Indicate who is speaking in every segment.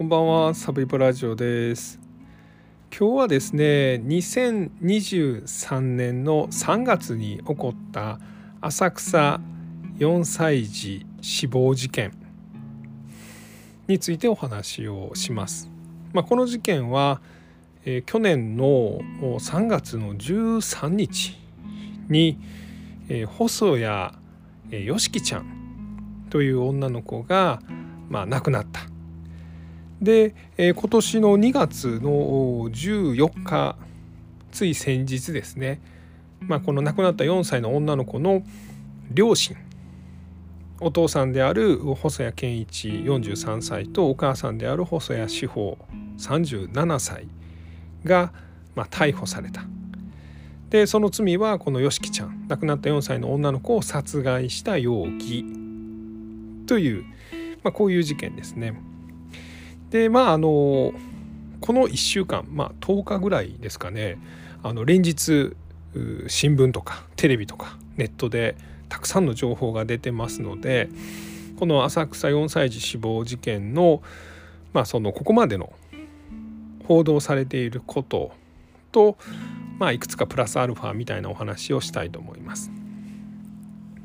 Speaker 1: こんばんはサブリポラジオです今日はですね2023年の3月に起こった浅草4歳児死亡事件についてお話をします。まあ、この事件は、えー、去年の3月の13日に、えー、細谷、えー、よしきちゃんという女の子が、まあ、亡くなった。で、えー、今年の2月の14日つい先日ですね、まあ、この亡くなった4歳の女の子の両親お父さんである細谷健一43歳とお母さんである細谷志保37歳が、まあ、逮捕された。でその罪はこのよしきちゃん亡くなった4歳の女の子を殺害した容疑という、まあ、こういう事件ですね。でまああのこの1週間、まあ、10日ぐらいですかねあの連日新聞とかテレビとかネットでたくさんの情報が出てますのでこの浅草4歳児死亡事件の,、まあそのここまでの報道されていることと、まあ、いくつかプラスアルファみたいなお話をしたいと思います。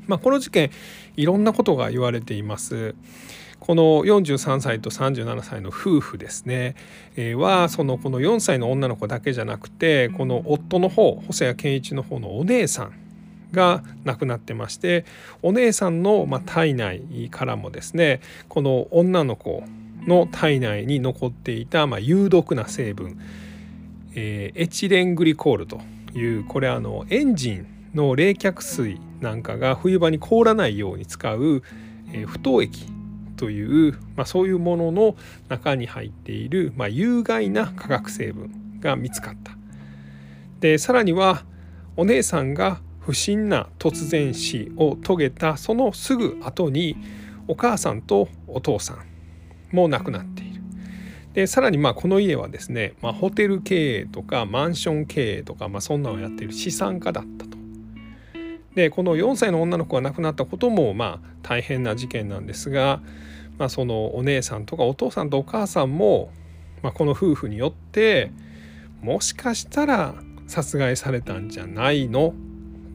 Speaker 1: まあ、この事件いろんなことが言われています。この43歳と37歳の夫婦ですね、えー、はそのこの4歳の女の子だけじゃなくてこの夫の方細谷健一の方のお姉さんが亡くなってましてお姉さんのま体内からもですねこの女の子の体内に残っていたま有毒な成分、えー、エチレングリコールというこれあのエンジンの冷却水なんかが冬場に凍らないように使う、えー、不凍液という、まあ、そういうものの中に入っている、まあ、有害な化学成分が見つかった。でさらにはお姉さんが不審な突然死を遂げたそのすぐ後にお母さんとお父さんも亡くなっている。でさらにまあこの家はですね、まあ、ホテル経営とかマンション経営とか、まあ、そんなのをやっている資産家だったと。でこの4歳の女の子が亡くなったこともまあ大変な事件なんですが、まあ、そのお姉さんとかお父さんとお母さんも、まあ、この夫婦によってもしかしたら殺害されたんじゃないの？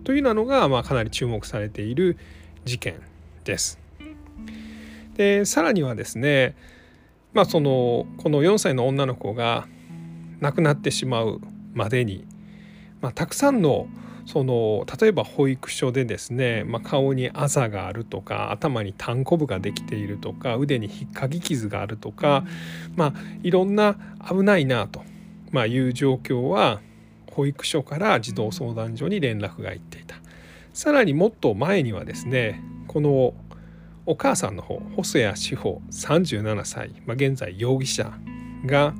Speaker 1: というなのが、まあ、かなり注目されている事件です。でさらにはですね、まあ、そのこの4歳の女の子が亡くなってしまうまでに、まあ、たくさんのその例えば保育所でですね、まあ、顔にあざがあるとか頭にたんこぶができているとか腕にひっかき傷があるとか、まあ、いろんな危ないなと、まあ、いう状況は保育所から児童相談所に連絡が行っていた。さらにもっと前にはですねこのお母さんの方細谷志保37歳、まあ、現在容疑者が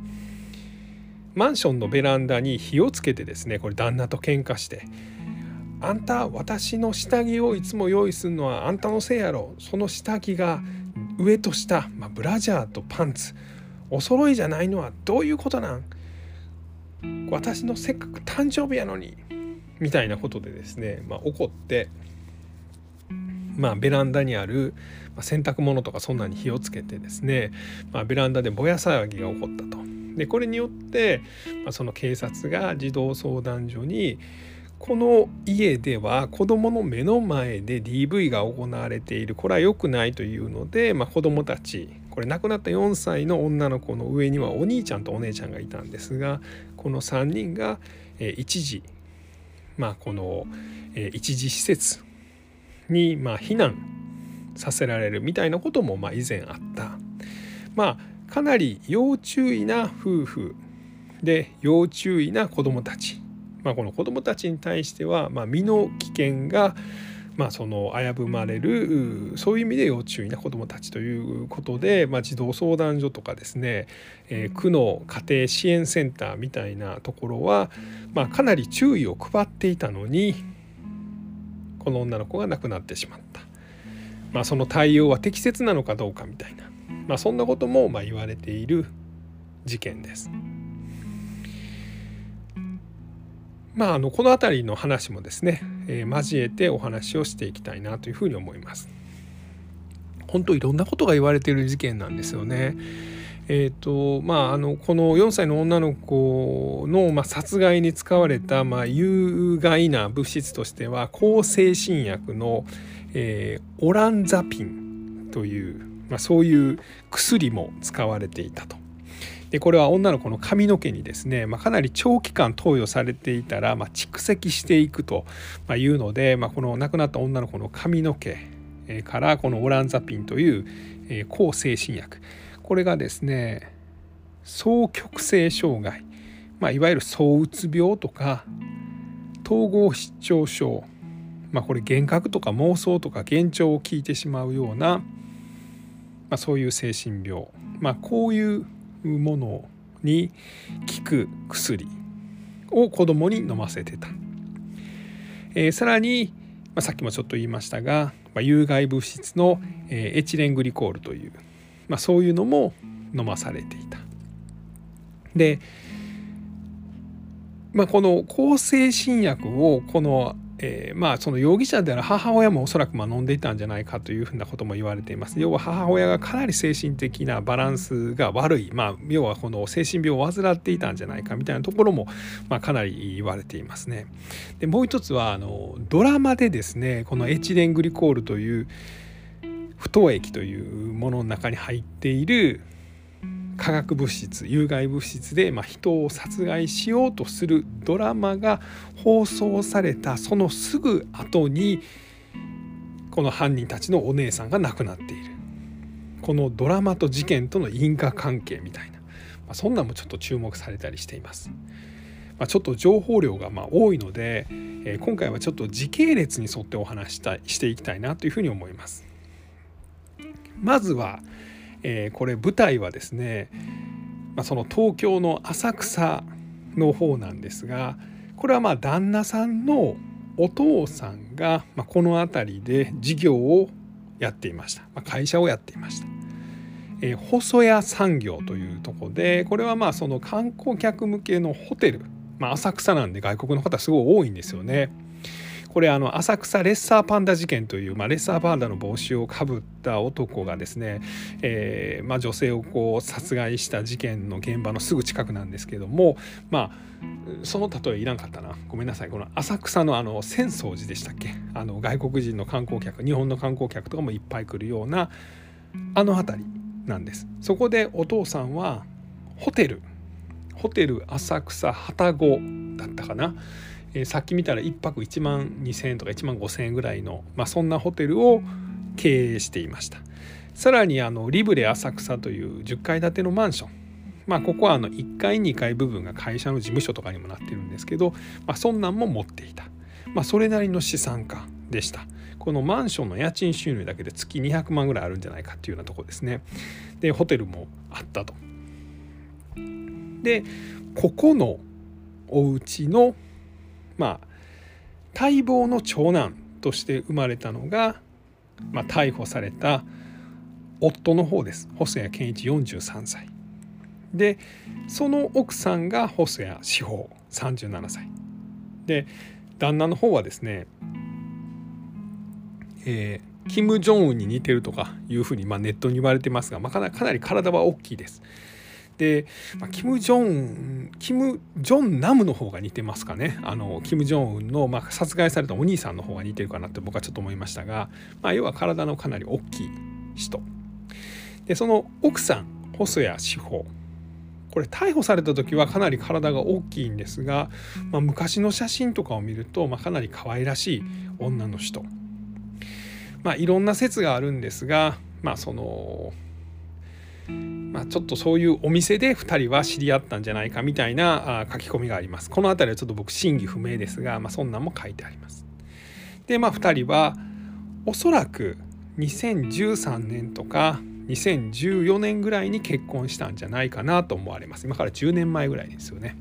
Speaker 1: マンションのベランダに火をつけてですねこれ旦那と喧嘩して「あんた私の下着をいつも用意するのはあんたのせいやろ。その下着が上と下、まあ、ブラジャーとパンツ。お揃いじゃないのはどういうことなん？私のせっかく誕生日やのに」みたいなことでですね、まあ、怒って、まあ、ベランダにある洗濯物とかそんなに火をつけてですね、まあ、ベランダでぼや騒ぎが起こったと。でこれによって、まあ、その警察が児童相談所にこの家では子どもの目の前で DV が行われているこれは良くないというので、まあ、子どもたちこれ亡くなった4歳の女の子の上にはお兄ちゃんとお姉ちゃんがいたんですがこの3人が、一時まあこの、一時施設に、ま、避難させられるみたいなことも、ま、以前あった。まあかなり要注意な夫婦で要注意な子どもたち、まあ、この子どもたちに対しては、まあ、身の危険が、まあ、その危ぶまれるそういう意味で要注意な子どもたちということで、まあ、児童相談所とかですね、えー、区の家庭支援センターみたいなところは、まあ、かなり注意を配っていたのにこの女の子が亡くなってしまった、まあ、その対応は適切なのかどうかみたいな、まあ、そんなこともま言われている事件です。まあ、あのこの辺りの話もですね、えー、交えてお話をしていきたいなというふうに思います。本当いろんなことが言われている事件なんですよね。えーとまあ、あのこの4歳の女の子の、まあ、殺害に使われた、まあ、有害な物質としては抗精神薬の、えー、オランザピンという、まあ、そういう薬も使われていたと。でこれは女の子の髪の毛にですね、まあ、かなり長期間投与されていたら、まあ、蓄積していくというので、まあ、この亡くなった女の子の髪の毛からこのオランザピンという抗精神薬。これがですね双極性障害、まあ、いわゆる躁うつ病とか統合失調症、まあ、これ幻覚とか妄想とか幻聴を聞いてしまうような、まあ、そういう精神病、まあ、こういうものに効く薬を子供に飲ませてた、えー、さらに、まあ、さっきもちょっと言いましたが、まあ、有害物質の、えー、エチレングリコールというまあ、そういうのも飲まされていた。で、まあ、この向精神薬をこの、えー、まあその容疑者である母親もおそらくまあ飲んでいたんじゃないかというふうなことも言われています。要は母親がかなり精神的なバランスが悪い、まあ、要はこの精神病を患っていたんじゃないかみたいなところも、まあ、かなり言われていますね。でもう一つはあのドラマでですねこのエチレングリコールという不凍液というものの中に入っている化学物質有害物質で、まあ、人を殺害しようとするドラマが放送されたそのすぐ後にこの犯人たちのお姉さんが亡くなっているこのドラマと事件との因果関係みたいな、まあ、そんなんもちょっと注目されたりしています。まあ、ちょっと情報量がま多いので、えー、今回はちょっと時系列に沿ってお話したしていきたいなというふうに思います。まずは、えー、これ舞台はですね、まあ、その東京の浅草の方なんですがこれはまあ旦那さんのお父さんが、まあ、この辺りで事業をやっていました、まあ、会社をやっていました。えー、細谷産業というとこでこれはまあその観光客向けのホテル、まあ、浅草なんで外国の方すごい多いんですよね。これあの浅草レッサーパンダ事件という、まあ、レッサーパンダの帽子をかぶった男がですね、えー、まあ、女性をこう殺害した事件の現場のすぐ近くなんですけどもまあその例えいらんかったな。ごめんなさい。この浅草のあの浅草寺でしたっけ？あの外国人の観光客日本の観光客とかもいっぱい来るようなあの辺りなんです。そこでお父さんはホテル。ホテル浅草旅籠だったかな。えー、さっき見たら1泊1万2,000円とか1万5,000円ぐらいの、まあ、そんなホテルを経営していました。さらにあのリブレ浅草という10階建てのマンション。まあここはあの1階2階部分が会社の事務所とかにもなってるんですけど、まあ、そんなんも持っていた、まあ、それなりの資産家でした。このマンションの家賃収入だけで月200万ぐらいあるんじゃないかっていうようなとこですね。でホテルもあったと。でここのお家のまあ待望の長男として生まれたのが、まあ、逮捕された夫の方です。細谷健一43歳。でその奥さんが細谷志保37歳。で旦那の方はですね、えー、キム・ジョンウンに似てるとかいうふうに、まあ、ネットに言われてますが、まあ、かなり体は大きいです。で、まあ、キム・ジョンキム・ジョンナムの方が似てますかね。あのキム・ジョンウンの、まあ、殺害されたお兄さんの方が似てるかなって僕はちょっと思いましたが、まあ、要は体のかなり大きい人。でその奥さん細谷志保。これ逮捕された時はかなり体が大きいんですが、まあ、昔の写真とかを見ると、まあ、かなり可愛らしい女の人。まあいろんな説があるんですがまあそのまあ、ちょっとそういうお店で2人は知り合ったんじゃないかみたいな書き込みがあります。この辺りはちょっと僕真偽不明ですが、まあ、そんなんも書いてあります。でまあ2人はおそらく2013年とか2014年ぐらいに結婚したんじゃないかなと思われます。今から10年前ぐらいですよね。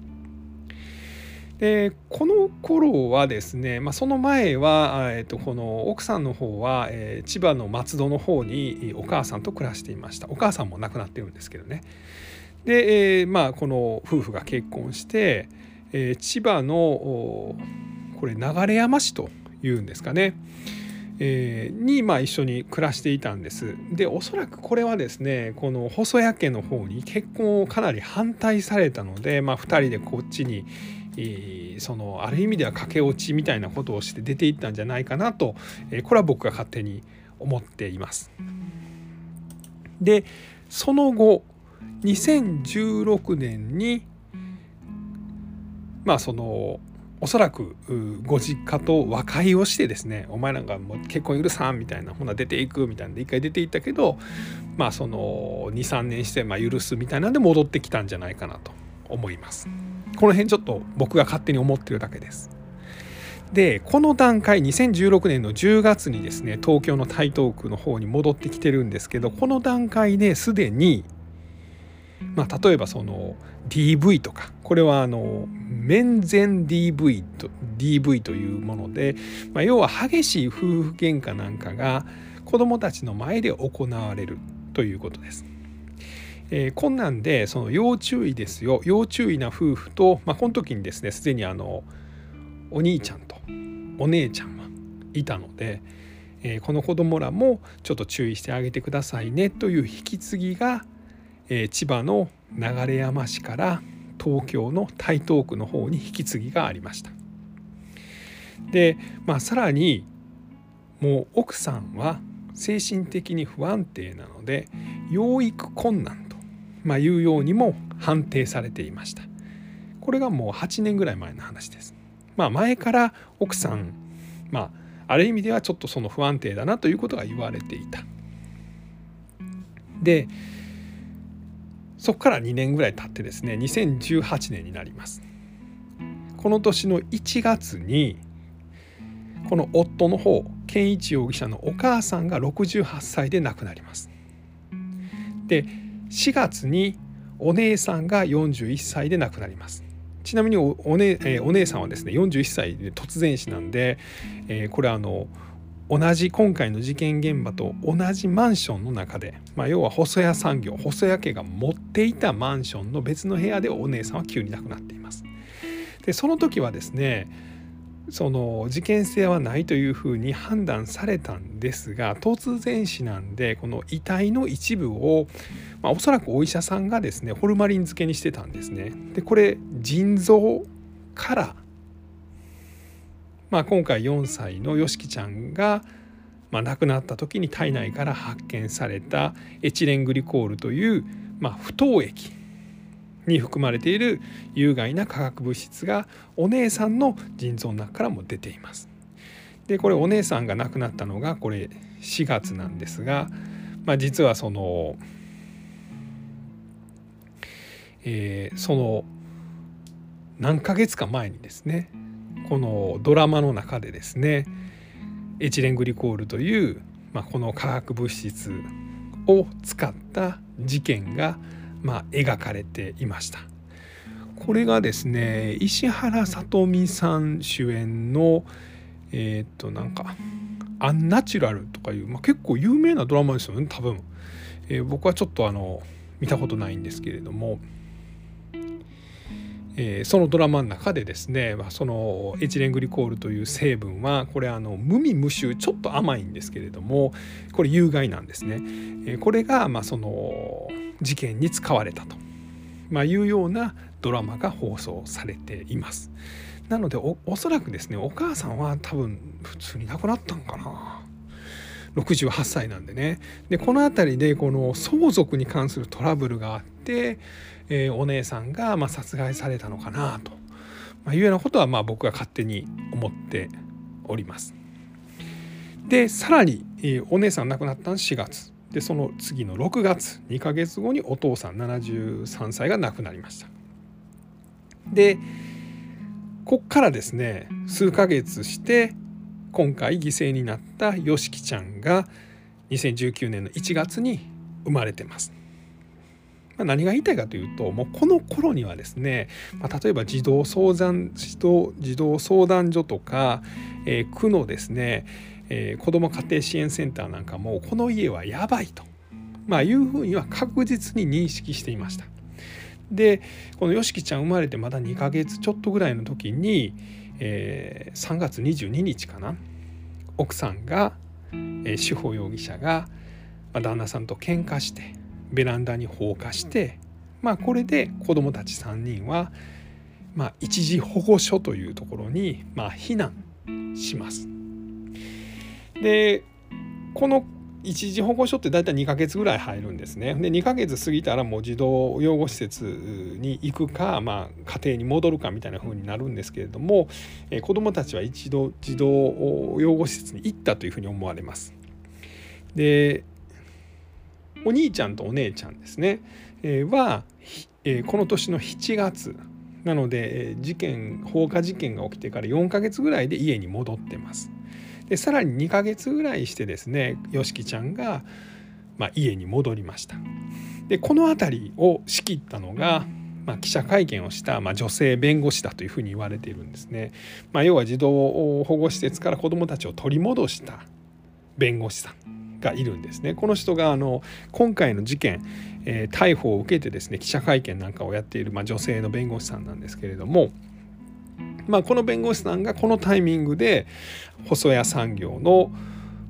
Speaker 1: でこの頃はですね、まあ、その前は、えー、とこの奥さんの方は、えー、千葉の松戸の方にお母さんと暮らしていました。お母さんも亡くなってるんですけどね。で、えー、まあこの夫婦が結婚して、えー、千葉のこれ流山市というんですかね、えー、にまあ一緒に暮らしていたんです。でおそらくこれはですねこの細谷家の方に結婚をかなり反対されたので、まあ、2人でこっちに、そのある意味では駆け落ちみたいなことをして出ていったんじゃないかなと、これは僕が勝手に思っています。でその後2016年にまあそのおそらくご実家と和解をしてですねお前なんかもう結婚許さんみたいなほな出ていくみたいなんで一回出ていったけどまあその23年してまあ許すみたいなんで戻ってきたんじゃないかなと思いますこの辺ちょっと僕が勝手に思ってるだけですでこの段階2016年の10月にですね東京の台東区の方に戻ってきてるんですけどこの段階ですでにまあ例えばその DV とかこれはあの面前 DV と DV というもので、まあ、要は激しい夫婦喧嘩なんかが子どもたちの前で行われるということです。えー、こんなんでその要注意ですよ要注意な夫婦と、まあ、この時にですねすでにあのお兄ちゃんとお姉ちゃんはいたので、えー、この子供らもちょっと注意してあげてくださいねという引き継ぎが、えー、千葉の流山市から東京の台東区の方に引き継ぎがありました。で、まあ、さらにもう奥さんは精神的に不安定なので養育困難、まあ、いうようにも判定されていました。これがもう8年ぐらい前の話です。まあ、前から奥さん、まあ、ある意味ではちょっとその不安定だなということが言われていた。でそこから2年ぐらい経ってですね2018年になりますこの年の1月にこの夫の方健一容疑者のお母さんが68歳で亡くなりますで4月にお姉さんが41歳で亡くなりますちなみにおお,、ねえー、お姉さんはですね41歳で突然死なんで、えー、これはあの同じ今回の事件現場と同じマンションの中で、まあ、要は細谷産業細谷家が持っていたマンションの別の部屋でお姉さんは急に亡くなっています。でその時はですねその事件性はないというふうに判断されたんですが突然死なんでこの遺体の一部を、まあ、おそらくお医者さんがですねホルマリン漬けにしてたんですね。でこれ腎臓からまあ、今回4歳のよしきちゃんが、まあ、亡くなった時に体内から発見されたエチレングリコールという、まあ、不凍液に含まれている有害な化学物質がお姉さんの腎臓の中からも出ています。でこれお姉さんが亡くなったのがこれ4月なんですが、まあ、実はその、えー、その何ヶ月か前にですねこのドラマの中でですねエチレングリコールという、まあ、この化学物質を使った事件が、まあ、描かれていました。これがですね石原さとみさん主演のえっ、となんか「アンナチュラル」とかいう、まあ、結構有名なドラマですよね多分、えー、僕はちょっとあの見たことないんですけれどもえー、そのドラマの中でですね、まあ、そのエチレングリコールという成分はこれあの無味無臭ちょっと甘いんですけれどもこれ有害なんですね。えー、これがまあその事件に使われたと、まあ、いうようなドラマが放送されています。なのでおおそらくですねお母さんは多分普通に亡くなったんかな。68歳なんでねでこの辺りでこの相続に関するトラブルがあって、えー、お姉さんがま殺害されたのかなと、まあいうようなことはまあ僕が勝手に思っております。でさらに、えー、お姉さん亡くなったの4月でその次の6月2ヶ月後にお父さん73歳が亡くなりました。でこっからですね数ヶ月して今回犠牲になったよしきちゃんが2019年の1月に生まれてます。まあ、何が言いたいかというともうこの頃にはですね、まあ、例えば児童相談児童児童相談所とか、えー、区のですね、えー、子ども家庭支援センターなんかもこの家はやばいと、まあ、いうふうには確実に認識していました。でこのよしきちゃん生まれてまだ2ヶ月ちょっとぐらいの時に、えー、3月22日かな奥さんがえ志保容疑者が、まあ、旦那さんと喧嘩してベランダに放火して、まあ、これで子どもたち3人は、まあ、一時保護所というところに、まあ、避難します。でこの一時保護所って大体2ヶ月ぐらい入るんですね。で2ヶ月過ぎたらもう児童養護施設に行くか、まあ、家庭に戻るかみたいな風になるんですけれども、えー、子どもたちは一度児童養護施設に行ったというふうに思われます。でお兄ちゃんとお姉ちゃんですね、えー、は、えー、この年の7月なので事件放火事件が起きてから4ヶ月ぐらいで家に戻ってます。でさらに2ヶ月ぐらいしてですねよしきちゃんが、まあ、家に戻りました。でこの辺りを仕切ったのが、まあ、記者会見をした、まあ、女性弁護士だというふうに言われているんですね。まあ、要は児童保護施設から子どもたちを取り戻した弁護士さんがいるんですね。この人があの今回の事件、えー、逮捕を受けてですね記者会見なんかをやっている、まあ、女性の弁護士さんなんですけれども。まあ、この弁護士さんがこのタイミングで細谷産業の、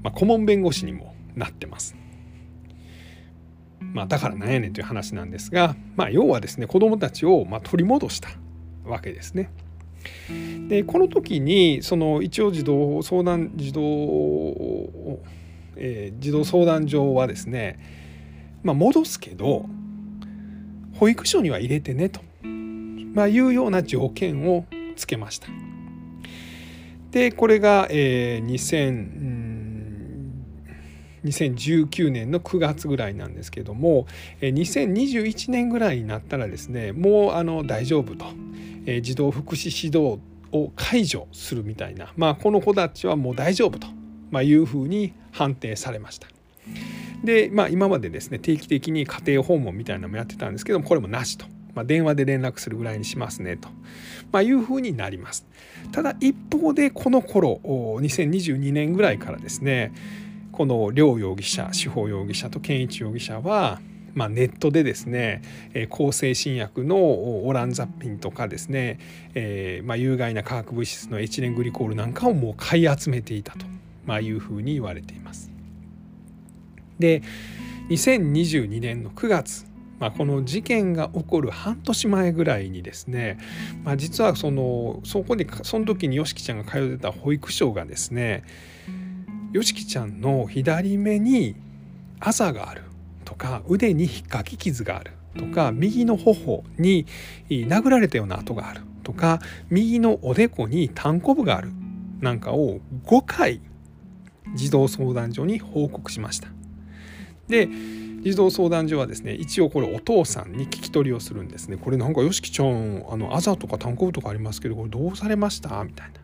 Speaker 1: ま、顧問弁護士にもなってます。まあ、だからなんやねんという話なんですが、まあ、要はですね子どもたちをま取り戻したわけですね。でこの時にその一応児童相談児童、えー、児童相談所はですね、まあ、戻すけど保育所には入れてねと、まあ、いうような条件をつけました。でこれが、えー、2019年の9月ぐらいなんですけども2021年ぐらいになったらですねもうあの大丈夫と、えー、児童福祉指導を解除するみたいな、まあ、この子たちはもう大丈夫と、まあ、いうふうに判定されました。で、まあ、今までですね定期的に家庭訪問みたいなのもやってたんですけどもこれもなしと。まあ、電話で連絡するぐらいにしますねと、まあ、いうふうになります。ただ一方でこの頃2022年ぐらいからですねこの両容疑者司法容疑者と健一容疑者はまあ、ネットでですね、えー、抗精神薬のオランザピンとかですね、えーまあ、有害な化学物質のエチレングリコールなんかをもう買い集めていたと、まあ、いうふうに言われています。で2022年の9月まあ、この事件が起こる半年前ぐらいにですね、まあ、実はそのそこでその時によしきちゃんが通ってた保育所がですねよしきちゃんの左目にあざがあるとか腕に引っかき傷があるとか右の頬に殴られたような跡があるとか右のおでこにたんこぶがあるなんかを5回児童相談所に報告しました。で児童相談所はですね一応これお父さんに聞き取りをするんですねこれなんかよしきちゃんあのあざとか炭鉱とかありますけどこれどうされました？みたいな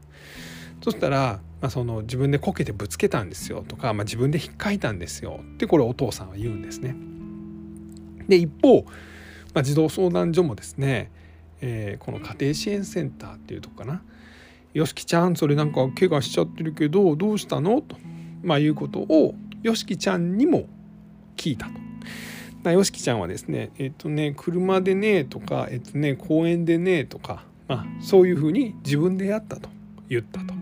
Speaker 1: そしたら、まあ、その自分でこけてぶつけたんですよとか、まあ、自分で引っかいたんですよってこれお父さんは言うんですね。で一方、まあ、児童相談所もですね、えー、この家庭支援センターっていうとこかな「よしきちゃんそれなんか怪我しちゃってるけどどうしたの?」と、まあ、いうことをよしきちゃんにも聞いたと。なよしきちゃんはですねえっとね車でねとかえっとね公園でねとか、まあ、そういうふうに自分でやったと言ったと。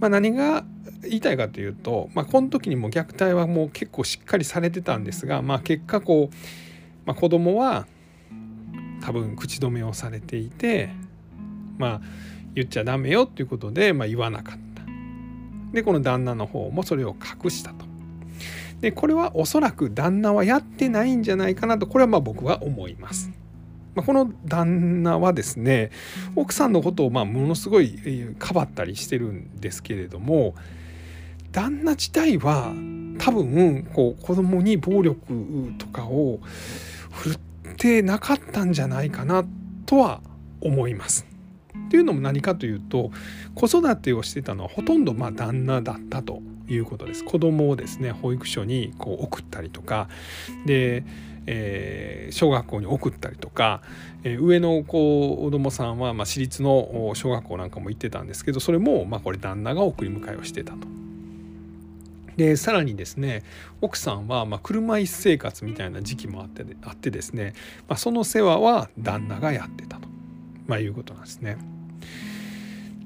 Speaker 1: まあ、何が言いたいかというと、まあ、この時にも虐待はもう結構しっかりされてたんですが、まあ、結果こう、まあ、子供は多分口止めをされていてまあ言っちゃダメよっていうことで、まあ、言わなかった。でこの旦那の方もそれを隠したと。でこれはおそらく旦那はやってないんじゃないかなとこれはまあ僕は思います。まあ、この旦那はですね奥さんのことをまあものすごいかばったりしてるんですけれども旦那自体は多分こう子供に暴力とかを振るってなかったんじゃないかなとは思います。というのも何かというと子育てをしてたのはほとんどまあ旦那だったということです子供をですね保育所にこう送ったりとかで、えー、小学校に送ったりとか、えー、上の子供さんはまあ私立の小学校なんかも行ってたんですけどそれもまあこれ旦那が送り迎えをしてたと。でさらにですね奥さんはま車椅子生活みたいな時期もあってあってですね、まあ、その世話は旦那がやってたと、まあ、いうことなんですね。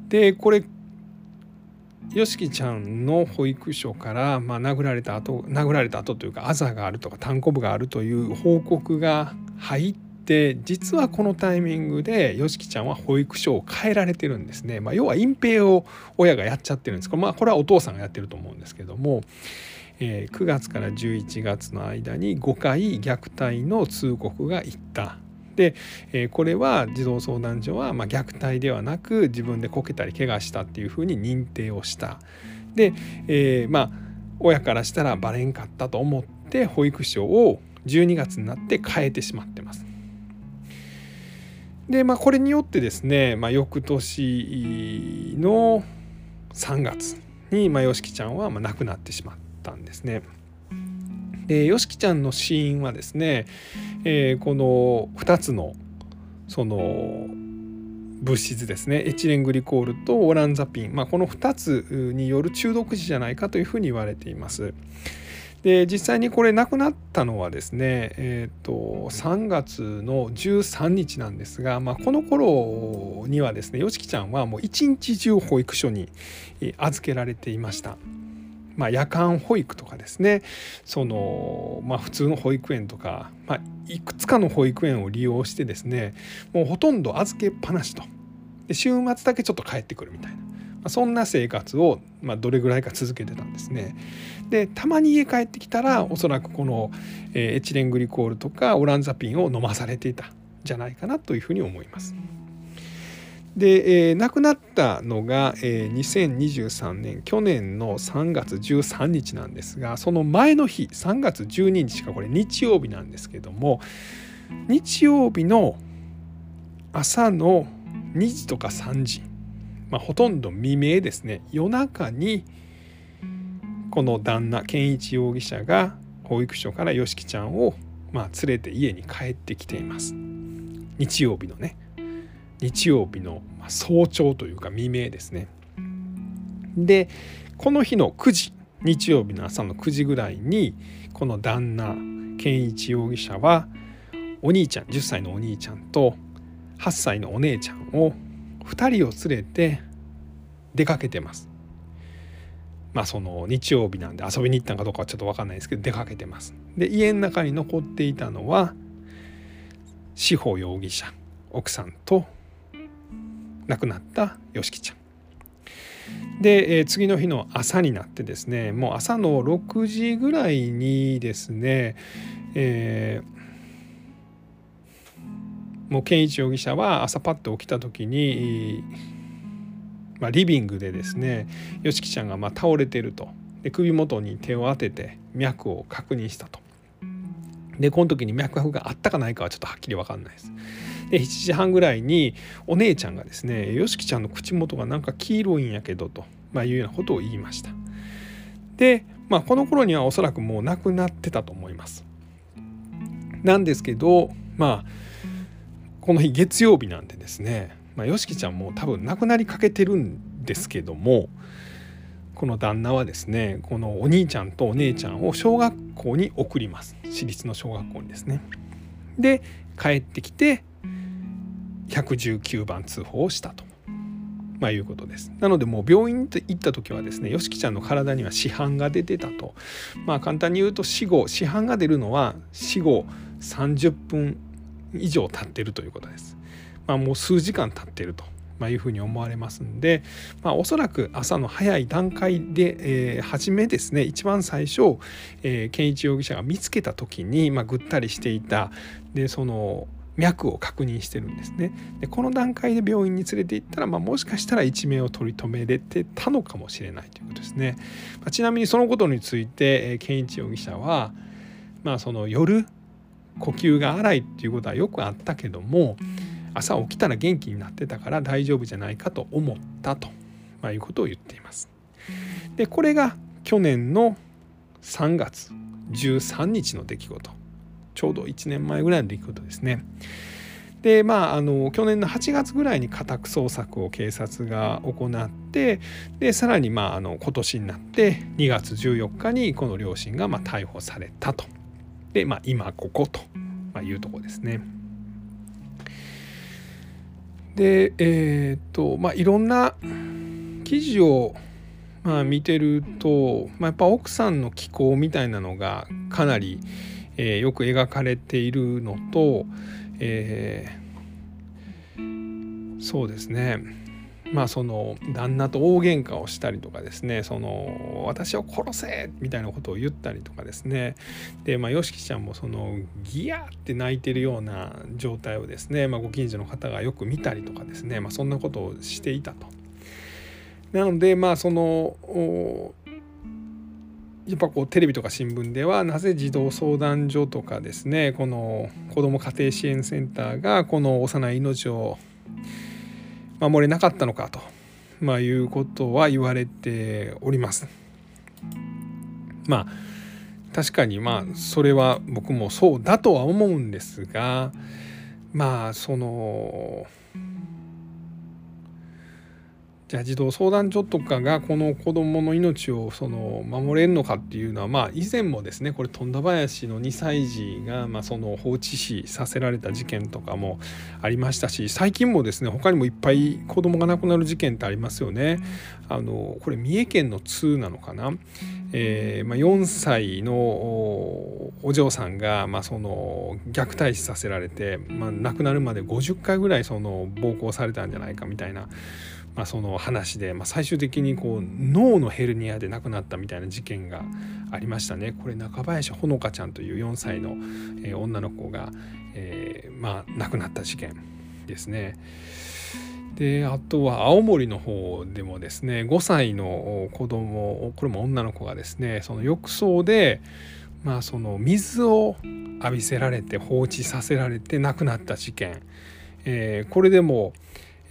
Speaker 1: でこれよしきちゃんの保育所から、まあ、殴られた後殴られた後というかあざがあるとか単行部があるという報告が入って実はこのタイミングでよしきちゃんは保育所を変えられてるんですね、まあ、要は隠蔽を親がやっちゃってるんです。まあ、これはお父さんがやってると思うんですけども、えー、9月から11月の間に5回虐待の通告がいった。で、えー、これは児童相談所はま虐待ではなく自分でこけたり怪我したっていうふうに認定をしたで、えー、まあ親からしたらバレんかったと思って保育所を12月になって変えてしまってます。でまあこれによってですね、まあ、翌年の3月に、まあ、よしきちゃんはま亡くなってしまったんですね。でよしきちゃんの死因はですね、えー、この2つのその物質ですねエチレングリコールとオランザピン、まあ、この2つによる中毒死じゃないかというふうに言われています。で実際にこれ亡くなったのはですね、えーと、3月の13日なんですが、まあ、この頃にはですねよしきちゃんはもう一日中保育所に預けられていました。まあ、夜間保育とかですねその、まあ、普通の保育園とか、まあ、いくつかの保育園を利用してですねもうほとんど預けっぱなしとで週末だけちょっと帰ってくるみたいな、まあ、そんな生活を、まあ、どれぐらいか続けてたんですね。でたまに家帰ってきたらおそらくこの、えー、エチレングリコールとかオランザピンを飲まされていたんじゃないかなというふうに思います。で、えー、亡くなったのが、えー、2023年去年の3月13日なんですがその前の日3月12日かこれ日曜日なんですけども日曜日の朝の2時とか3時、まあ、ほとんど未明ですね。夜中にこの旦那健一容疑者が保育所からよしきちゃんを、まあ、連れて家に帰ってきています。日曜日のね。日曜日の早朝というか未明ですね。でこの日の9時日曜日の朝の9時ぐらいにこの旦那健一容疑者はお兄ちゃん10歳のお兄ちゃんと8歳のお姉ちゃんを2人を連れて出かけてます。まあその日曜日なんで遊びに行ったのかどうかはちょっと分かんないですけど出かけてます。で家の中に残っていたのは志保容疑者奥さんと亡くなったよしきちゃん。で、え、次の日の朝になってですねもう朝の6時ぐらいにですね、えー、もう健一容疑者は朝パッと起きた時に、まあ、リビングでですねよしきちゃんがま倒れてるとで首元に手を当てて脈を確認したと。でこの時に脈拍があったかないかはちょっとはっきり分かんないです。で7時半ぐらいにお姉ちゃんがですね「よしきちゃんの口元がなんか黄色いんやけど」と、まあ、いうようなことを言いました。で、まあ、この頃にはおそらくもう亡くなってたと思います。なんですけどまあこの日月曜日なんでですね、まあ、よしきちゃんも多分亡くなりかけてるんですけどもこの旦那はですねこのお兄ちゃんとお姉ちゃんを小学校に送ります私立の小学校にですね。で帰ってきて119番通報をしたと。まあ、いうことです。なのでもう病院に行った時はですねよしきちゃんの体には死斑が出てたと。まあ簡単に言うと死後死斑が出るのは死後30分以上経ってるということです。まあ、もう数時間経ってると。まあ、いうふうに思われますんで、まあ、おそらく朝の早い段階で、えー、初めですね一番最初、えー、健一容疑者が見つけた時に、まあ、ぐったりしていた。でその脈を確認してるんですね。でこの段階で病院に連れて行ったら、まあ、もしかしたら一命を取り留めれてたのかもしれないということですね、まあ、ちなみにそのことについて、えー、健一容疑者は、まあ、その夜呼吸が荒いっていうことはよくあったけども朝起きたら元気になってたから大丈夫じゃないかと思ったと、まあ、いうことを言っています。でこれが去年の3月13日の出来事。ちょうど1年前ぐらいの出来事ですね。でまああの去年の8月ぐらいに家宅捜索を警察が行ってでさらにまああの今年になって2月14日にこの両親がまあ逮捕されたと。でまあ今ここというとこですね。でえー、っとまあいろんな記事をまあ、見てると、まあ、やっぱ奥さんの気候みたいなのがかなり、えー、よく描かれているのと、えー、そうですね。まあその旦那と大喧嘩をしたりとかですね。その私を殺せみたいなことを言ったりとかですね。でまあ YOSHIKI ちゃんもそのギヤって泣いてるような状態をですね、まあ、ご近所の方がよく見たりとかですね、まあ、そんなことをしていたと。なのでまあそのやっぱこうテレビとか新聞ではなぜ児童相談所とかですねこの子ども家庭支援センターがこの幼い命を守れなかったのかと、まあ、いうことは言われております。まあ確かにまあそれは僕もそうだとは思うんですがまあそのじゃあ児童相談所とかがこの子どもの命をその守れるのかっていうのはまあ以前もですねこれ富田林の2歳児がまあその放置死させられた事件とかもありましたし最近もですね他にもいっぱい子どもが亡くなる事件ってありますよね。あのこれ三重県の2なのかな、えーまあ、4歳のお嬢さんがまあその虐待死させられて、まあ、亡くなるまで50回ぐらいその暴行されたんじゃないかみたいな。まあ、その話で、まあ、最終的にこう脳のヘルニアで亡くなったみたいな事件がありましたね。これ中林ほのかちゃんという4歳の、えー、女の子が、えー、まあ、亡くなった事件ですね。であとは青森の方でもですね5歳の子供これも女の子がですねその浴槽でまあその水を浴びせられて放置させられて亡くなった事件、えー、これでも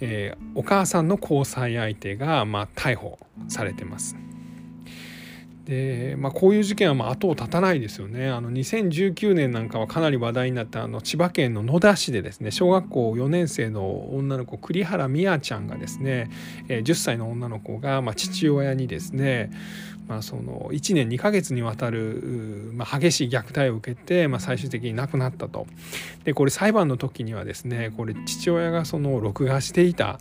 Speaker 1: えー、お母さんの交際相手が、まあ、逮捕されてます。でまあ、こういう事件はまあ後を絶たないですよね。あの2019年なんかはかなり話題になったあの千葉県の野田市でですね小学校4年生の女の子栗原美也ちゃんがですね10歳の女の子がまあ父親にですねまあ、その1年2ヶ月にわたる、まあ、激しい虐待を受けて、まあ、最終的に亡くなったと。でこれ裁判の時にはですねこれ父親がその録画していた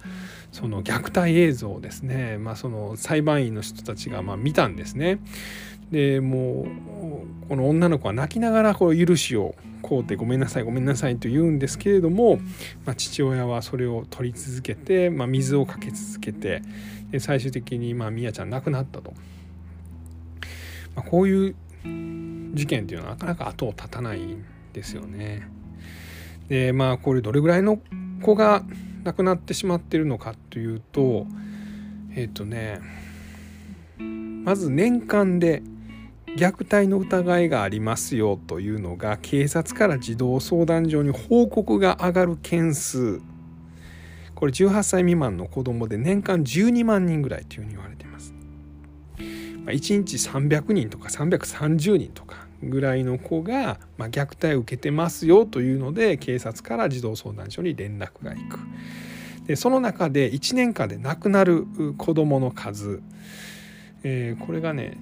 Speaker 1: その虐待映像をですね、まあ、その裁判員の人たちがまあ見たんですね。でもうこの女の子は泣きながらこう許しをこうてごめんなさいごめんなさいと言うんですけれども、まあ、父親はそれを取り続けて、まあ、水をかけ続けてで最終的にまあみやちゃん亡くなったと。まあ、こういう事件っていうのはなかなか後を絶たないんですよね。でまあこれどれぐらいの子が亡くなってしまってるのかというとえっ、ー、とねまず年間で虐待の疑いがありますよというのが警察から児童相談所に報告が上がる件数これ18歳未満の子どもで年間12万人ぐらいというふうに言われてます。1日300人とか330人とかぐらいの子が、まあ虐待を受けてますよというので警察から児童相談所に連絡がいく。でその中で1年間で亡くなる子どもの数、えー、これがね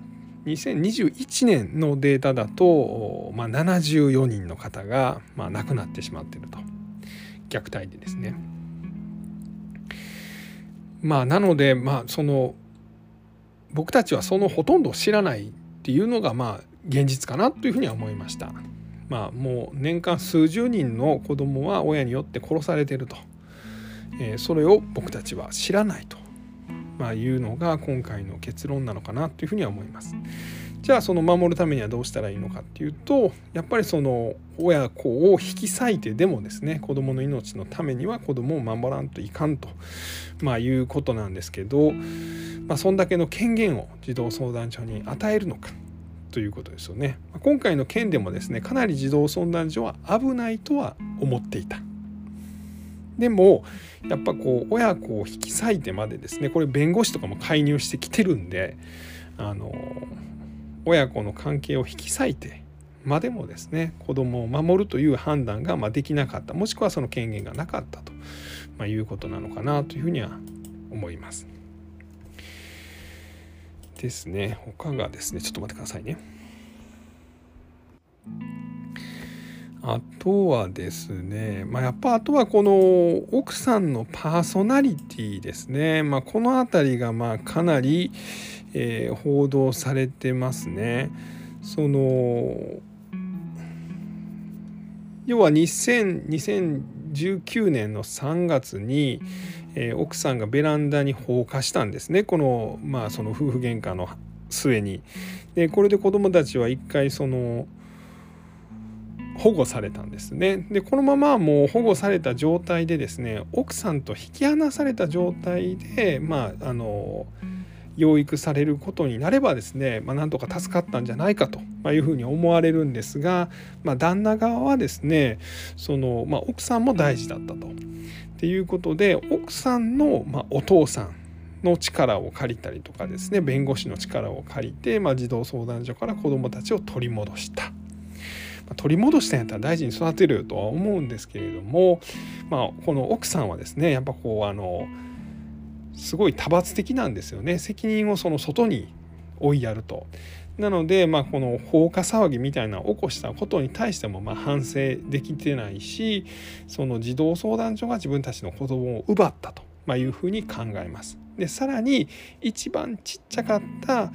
Speaker 1: 2021年のデータだと、まあ、74人の方が、まあ、亡くなってしまっていると虐待でですね。まあなのでまあその僕たちはそのほとんどを知らないっていうのがまあ現実かなというふうには思いました。まあ、もう年間数十人の子供は親によって殺されてると、えー、それを僕たちは知らないと、まあ、いうのが今回の結論なのかなというふうには思います。じゃあその守るためにはどうしたらいいのかっていうとやっぱりその親子を引き裂いてでもですね子どもの命のためには子どもを守らんといかんと、まあ、いうことなんですけど、まあ、そんだけの権限を児童相談所に与えるのかということですよね。今回の件でもですねかなり児童相談所は危ないとは思っていた。でもやっぱこう親子を引き裂いてまでですねこれ弁護士とかも介入してきてるんであの親子の関係を引き裂いてまでもですね子供を守るという判断がまできなかったもしくはその権限がなかったと、まいうことなのかなというふうには思います。ですね他がですねちょっと待ってくださいね。あとはですね、まあ、やっぱあとはこの奥さんのパーソナリティですね、まあ、この辺りがまあかなり、えー、報道されてますね。その要は2019年の3月に、えー、奥さんがベランダに放火したんですねこの,、まあその夫婦喧嘩の末に。でこれで子どもたちは一回その保護されたんですね。でこのままもう保護された状態でですね奥さんと引き離された状態でまああの養育されることになればですね、まあ、なんとか助かったんじゃないかというふうに思われるんですが、まあ、旦那側はですねその、まあ、奥さんも大事だったと。っていうことで奥さんの、ま、お父さんの力を借りたりとかですね弁護士の力を借りて、ま、児童相談所から子どもたちを取り戻した。取り戻したんやったら大事に育てるとは思うんですけれども、まあ、この奥さんはですねやっぱこうあのすごい多発的なんですよね責任をその外に追いやると。なので、まあ、この放火騒ぎみたいな起こしたことに対してもま反省できてないしその児童相談所が自分たちの子供を奪ったというふうに考えます。でさらに一番ちっちゃかった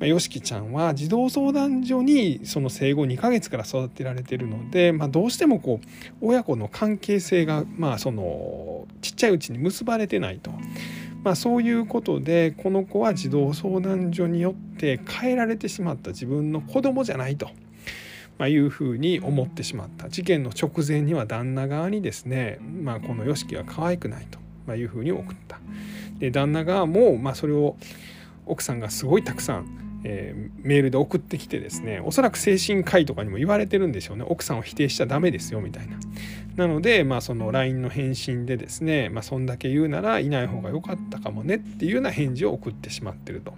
Speaker 1: まあ、よしきちゃんは児童相談所にその生後2ヶ月から育てられてるので、まあ、どうしてもこう親子の関係性がまあそのちっちゃいうちに結ばれてないと。まあ、そういうことでこの子は児童相談所によって変えられてしまった自分の子供じゃないと、まあ、いうふうに思ってしまった事件の直前には旦那側にですね、まあ、この YOSHIKI は可愛くないというふうに送った。で旦那側もまあそれを奥さんがすごいたくさんえー、メールで送ってきてですねおそらく精神科医とかにも言われてるんでしょうね奥さんを否定しちゃダメですよみたいな。なので、まあ、その LINE の返信でですね、まあ、そんだけ言うならいない方が良かったかもねっていうような返事を送ってしまってると。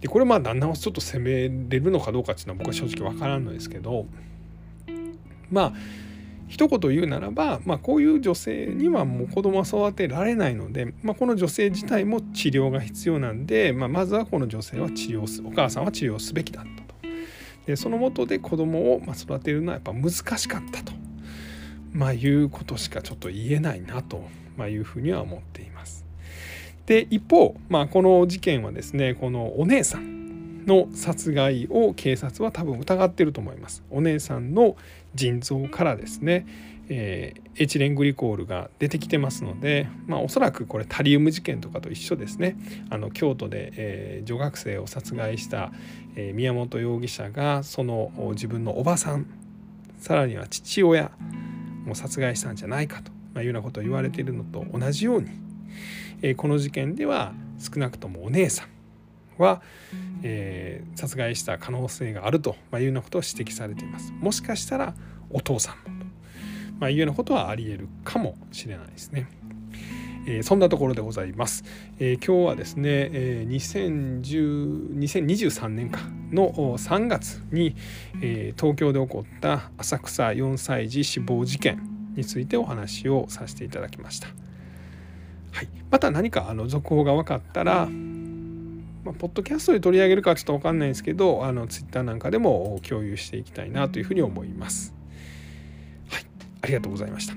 Speaker 1: でこれまあ旦那をちょっと責めれるのかどうかっていうのは僕は正直わからんのですけどまあ一言言うならば、まあ、こういう女性にはもう子供は育てられないので、まあ、この女性自体も治療が必要なんで、まあ、まずはこの女性は治療すお母さんは治療すべきだったと。でそのもとで子供をま育てるのはやっぱ難しかったと、まあ、いうことしかちょっと言えないなと、まいうふうには思っています。で一方、まあ、この事件はですねこのお姉さんの殺害を警察は多分疑ってると思います。お姉さんの腎臓からですね、えー、エチレングリコールが出てきてますので、まあ、おそらくこれタリウム事件とかと一緒ですね。あの京都で、えー、女学生を殺害した、えー、宮本容疑者がその自分のおばさんさらには父親も殺害したんじゃないかと、まあ、いうようなことを言われているのと同じように、え、この事件では少なくともお姉さんは、えー、殺害した可能性があるというようなことを指摘されています。もしかしたらお父さんもと、まあ、いうようなことはありえるかもしれないですね。えー、そんなところでございます。えー、今日はですね、えー、2010 2023年かの3月に、えー、東京で起こった浅草4歳児死亡事件についてお話をさせていただきました。はい、また何かあの続報が分かったらまあ、ポッドキャストで取り上げるかちょっと分かんないんですけどあのツイッターなんかでも共有していきたいなというふうに思います。はい、ありがとうございました。